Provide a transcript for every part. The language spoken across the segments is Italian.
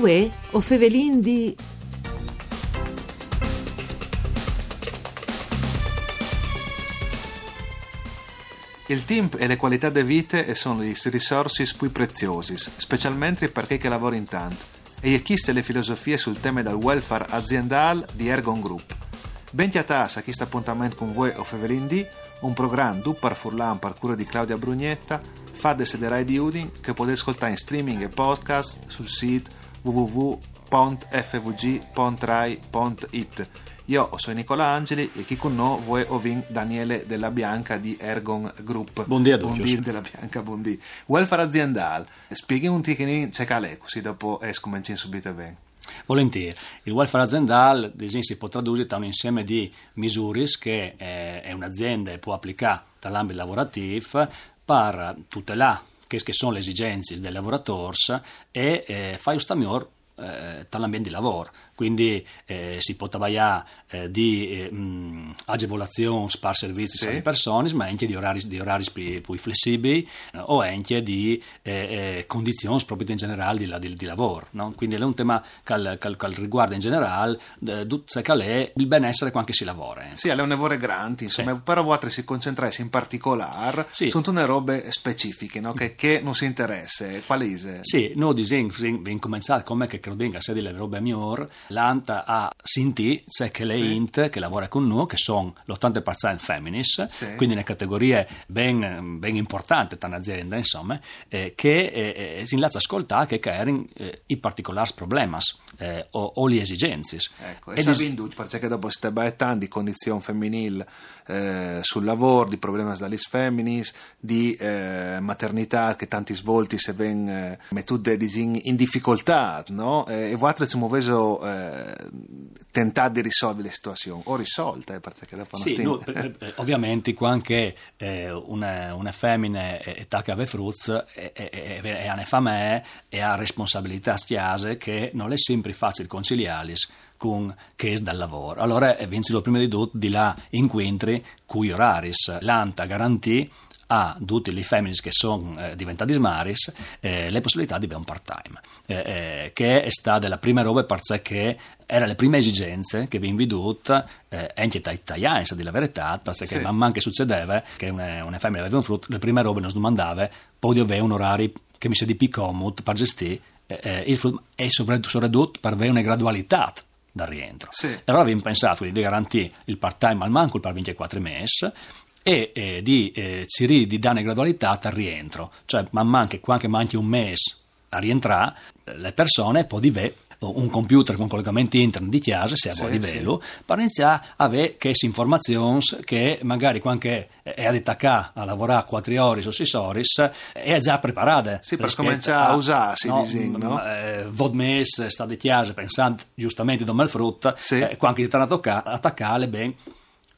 Uè, o fevelin di... Il tempo e le qualità di vita sono le risorse più preziose, specialmente per chi che lavora in tanto, e chiste le filosofie sul tema del welfare aziendale di Ergon Group. Benti a tassa a questo appuntamento con voi o Fevelin D, un programma du par Furlan par cura di Claudia Brugnetta, fa de sederai di Udin che potete ascoltare in streaming e podcast sul sito www.fvg.rai.it. Io sono Nicola Angeli e chi con noi vuoi ovin Daniele Della Bianca di Ergon Group. Buondì a tutti. Buondì Della Bianca, buondì. Welfare aziendale. Spieghi un ticchino, c'è calè, così dopo escominciamo subito bene. Volentieri. Il welfare aziendale si può tradurre da un insieme di misure che eh, è un'azienda può applicare dall'ambito lavorativo per tutelare che sono le esigenze dei lavoratori e eh, fare un migliore eh, dall'ambiente di lavoro quindi eh, si può lavorare eh, di eh, mh, agevolazioni per servizi sì. alle persone, ma anche di orari, di orari più, più flessibili eh, o anche di eh, condizioni proprio in generale di, di, di lavoro. No? Quindi è un tema che, riguarda in generale è il benessere quando si lavora. Sì, è un lavoro grande, insomma, sì. però vuoi si concentrare in particolare sì. su tutte robe specifiche no? che, che, non si interessa, quali Sì, noi disegno, abbiamo cominciato come che credo sia delle robe migliori l'ANTA a Sinti, c'è che le sì. INT che lavora con noi, che sono l'80% femminis, sì. quindi una categoria ben, ben importante per un'azienda, insomma, eh, che eh, eh si inlazza a ascoltare che erano eh, i particolari problemi eh, o, o, le esigenze. Ecco, e, e sapendo, dis- perché dopo stai battendo di condizioni femminili eh, sul lavoro, di problemi dalle femminis, di eh, maternità che tanti svolti se ven eh, mettute in difficoltà, no? E voi ci muoveso eh, tentare di risolvere le situazioni, o risolte, eh, perché dopo sì, no, ovviamente anche una, una femmina aveva frutti e, e, e, ha fame e ha responsabilità stiase che non è sempre facile conciliarli con che è dal lavoro. Allora, eh, vinci prima di tutto di là incontri cui oraris l'anta garantì a tutte le femmine che sono eh, diventate smaris eh, le possibilità di avere un part-time, eh, eh, che è stata la prima roba perché era le prime esigenze che vi inviduto eh, anche tra italiani, di la verità, perché sì. man mano che succedeva che una, una femmina aveva un frutto, le prime robe non si domandava, poi avere un orario che mi sia di più comodo per gestire eh, eh, il frutto e soprattutto per avere una gradualità dal rientro. Sì. Allora abbiamo pensato di garantire il part-time al manco per 24 mesi e eh, di eh, ci di dare gradualità al rientro, cioè man mano che quando manchi un mese a rientrare, le persone poi diventano un computer con collegamento internet di chiesa, se a sì, livello, sì. per iniziare a avere queste informazioni che magari quando è attaccata a lavorare 4 ore o 6 ore è già preparata. Sì, per cominciare a, usare, si no, dice, no? Eh, Vodmes sta di chiesa pensando giustamente dove il frutto, sì. eh, quando si sta a attaccare, ben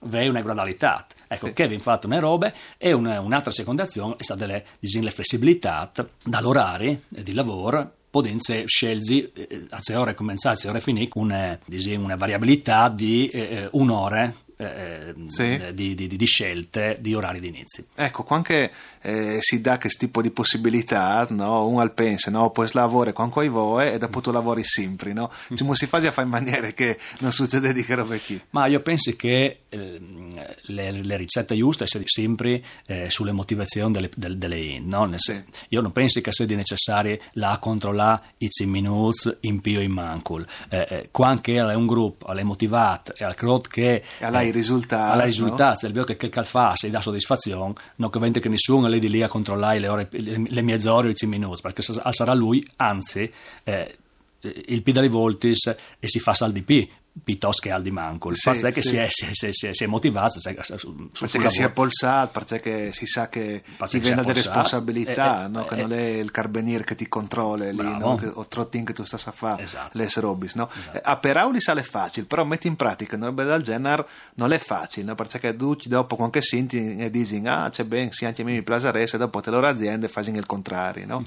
vei una gradualità. Ecco, sì. Kevin fatto una robe e una, un'altra secondazione è stata le, le flessibilità dall'orario di lavoro potenze scelsi eh, a ore cominciare, a ore finire con una, una variabilità di eh, eh un'ora eh, sì. di, di, di, scelte di orari di inizi. Ecco, quando eh, si dà questo tipo di possibilità, no? uno al pensa, no? puoi lavorare quando hai vuoi e dopo tu lavori sempre, no? Cioè, si fa a fare in maniera che non succede di che robe qui. Ma io penso che eh, le, le, ricette giuste siano sempre eh, sulle motivazioni delle, delle, delle in, no? sì. Io non penso che sia necessario la controllare i 10 minuti in più in mancul. Eh, eh, quando è un gruppo, è motivato e al crowd che... E alla risultati. Alla risultati, no? che quel fa se dà soddisfazione, non convente che nessuno lì di lì a controllare le, ore, le, le mezze ore o i 10 minuti, perché sarà lui, anzi, eh, il P dalle voltis e si fa saldi P piuttosto che al di manco. Il sì, fatto è che sì. si, è, si, è, si, è, si, è, motivato su, su, perché si è polsato, perché si sa che ti viene delle responsabilità, eh, eh, no? che eh, non è il carabiniere che ti controlla lì, no? che, o trottin che tu stai a fare esatto. le robis. No? Esatto. a Perauli sale facile, però metti in pratica una roba del genere non è facile, no? perché tu dopo quando senti e dici ah c'è ben, sì anche a me mi piace e dopo te loro aziende fanno il contrario. No?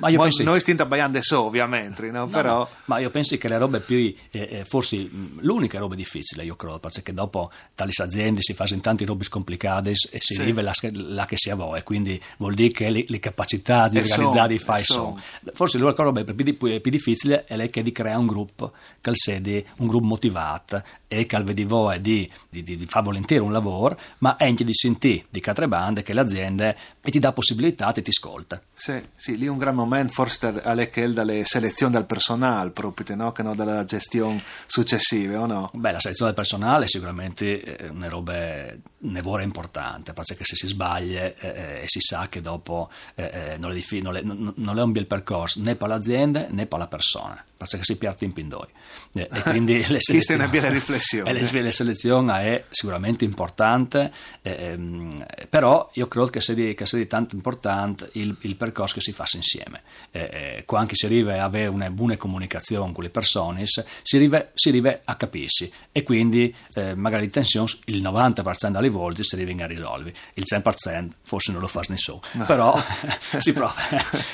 ma io penso... Noi stiamo abbagliando so ovviamente, no? però... ma io penso che le robe più eh, forse forse l'unica roba difficile, io credo, perché dopo tali aziende si fanno tanti robe complicati e si Sì. arriva là, là che si vuole, quindi vuol dire che le, le capacità di E son, organizzare i fai son. sono. Forse l'unica roba più, di- più difficile è lei che di creare un gruppo che sedi un gruppo motivato e che al vedi voi di, di, di, di fare volentieri un lavoro, ma anche di sentire di catre bande che l'azienda e ti dà possibilità e ti ascolta. Sì, sì, lì un gran momento forse alle che dalle selezioni del personale proprio, no? che no dalla gestione successiva, o no? Beh, la selezione del personale sicuramente è una roba nevora importante, perché se si sbaglia eh, eh, e si sa che dopo eh, eh, non, è diffi- non, è, non è un bel percorso né per l'azienda né per la persona, perché si pierde in pindoi. Eh, e quindi le Questa è una bella riflessione. e le, le selezioni è sicuramente importante, eh, ehm, però io credo che sia di, che sia di tanto importante il, il percorso che si fa insieme. Eh, eh, qua anche si arriva a avere una buona comunicazione con le persone, si arriva, si arriva a capirsi e quindi eh, magari le tensioni il 90% alle volte si arriva a risolvere, il 100% forse non lo fa nessuno, però si prova,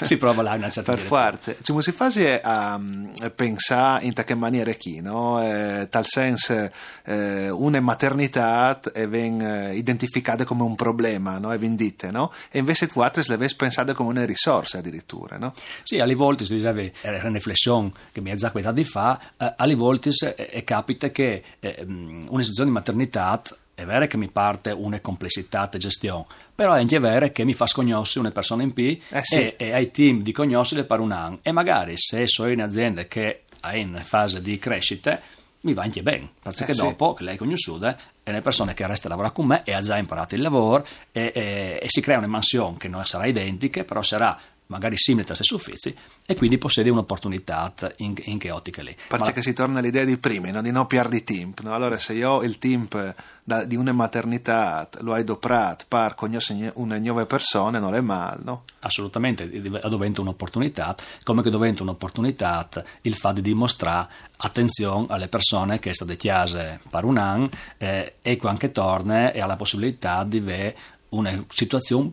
si prova là in una certa Per direzione. farci, cioè, si fa a mm, pensare in che maniera chi, no? Eh, tal senso eh, una maternità e viene identificata come un problema, no? E vendite, no? E invece tu altre le avessi pensate come una risorsa addirittura, no? Sì, alle volte si diceva, era una riflessione che mi ha già quella di fa, eh, alle volte eh, eh, capita che eh, mh, una situazione di maternità è vero che mi parte una complessità di gestione, però è anche vero che mi fa sconoscere una persona in P Eh sì. e, e ai team di conoscerle per un anno e magari se sono in azienda che è in fase di crescita mi va anche bene, perché Eh sì. dopo che lei conosciuta è una persona che resta a lavorare con me e ha già imparato il lavoro e, e- e si crea una mansione che non sarà identica, però sarà magari simile a stessi uffici e quindi possiede un'opportunità in, in che ottica lì. Perché si torna all'idea di prima, no? di non piardi temp, no? Allora se io ho il temp da- di una maternità lo hai doprato per conoscere una nuova persona, non è male, no? Assolutamente, diventa un'opportunità, come che diventa un'opportunità il fatto di dimostrare attenzione alle persone che sono chiase per un anno eh, e che anche torna e ha la possibilità di avere una situazione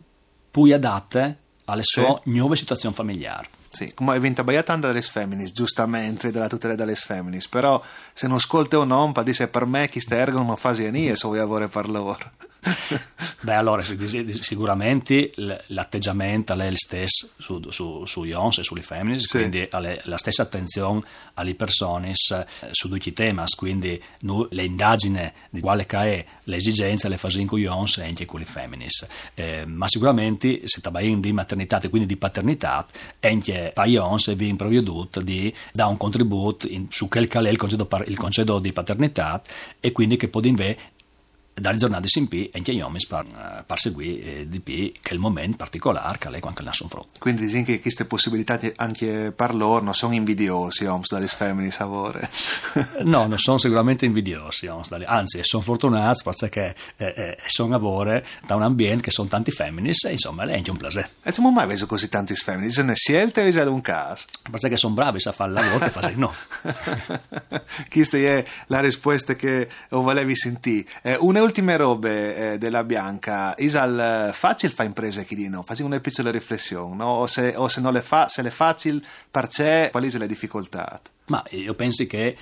più adatta alle sue nuove situazioni familiari. Sì, come è vinta baia tanta dalle femminis, giustamente dalla tutela dalle femminis, però se non ascolta o non, pa dice per me chi sta ergo non fa nie se vuoi avere per loro. Beh, allora si- si- sicuramente l'atteggiamento è il stesso su, su, su Jons e sulle femmine, Sì. quindi alle- la stessa attenzione alle persone eh, su tutti i temi, quindi nu- le indagini di quale è l'esigenza le fasi in cui Jons e anche con le femmine. Eh, ma sicuramente se traballiamo di maternità e quindi di paternità, anche per Jons vi improvveduto di dare un contributo in- su quel che è il concedo, par- il concedo di paternità e quindi che può invece dalle giornate in P anche gli uomini per, eh, per seguire eh, di P che il momento particolare che lei quando nasce un frutto. Quindi dicono che queste possibilità anche per loro non sono invidiosi, oms, dalle femminis a vore. No, non sono sicuramente invidiosi, sta lì. anzi sono fortunati perché eh, eh, sono a lavoro da un ambiente che sono tanti femminis e insomma è anche un piacere. E non ho mai visto così tanti femminis, se ne scelte o è un caso? Perché sono bravi a fare il lavoro che fanno no. Questa è la risposta che volevi sentire. Eh, une ultime robe eh, della Bianca, Isal facile fa imprese chi di no? Faccio una piccola riflessione, no? o, se, o se non le fa, se le facile, perché quali sono le difficoltà? Ma io penso che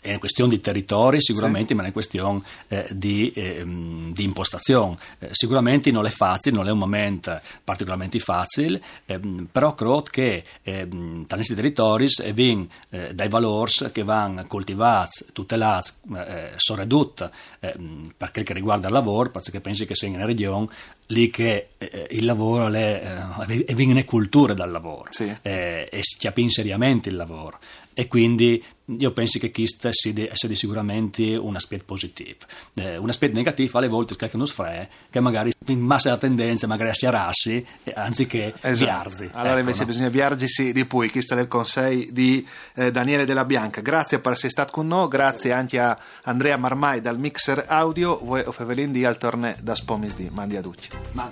è una questione di territori sicuramente, ma è una questione eh, di, ehm, di impostazione. Eh, sicuramente non è facile, non è un momento particolarmente facile, ehm, però credo che ehm, da questi territori eh, vengono eh, dai valori che vanno coltivati, tutelati, eh, soprattutto ehm, per quel che riguarda il lavoro, perché penso che sia in una regione lì che eh, il lavoro è, eh, viene cultura dal lavoro Sì. eh, e si capisce seriamente il lavoro e quindi io penso che questo sia sicuramente un aspetto positivo. Eh, un aspetto negativo alle volte è che non sfre, che magari in massa la tendenza magari a sciararsi eh, anziché viarzi. Allora Ecco, invece no? bisogna viargisi di più, questo è il consiglio di eh, Daniele Della Bianca. Grazie per essere stato con noi, grazie anche a Andrea Marmai dal Mixer Audio, voi o Fevelin di al torne da Spomis di Mandi a Ducci. Ma-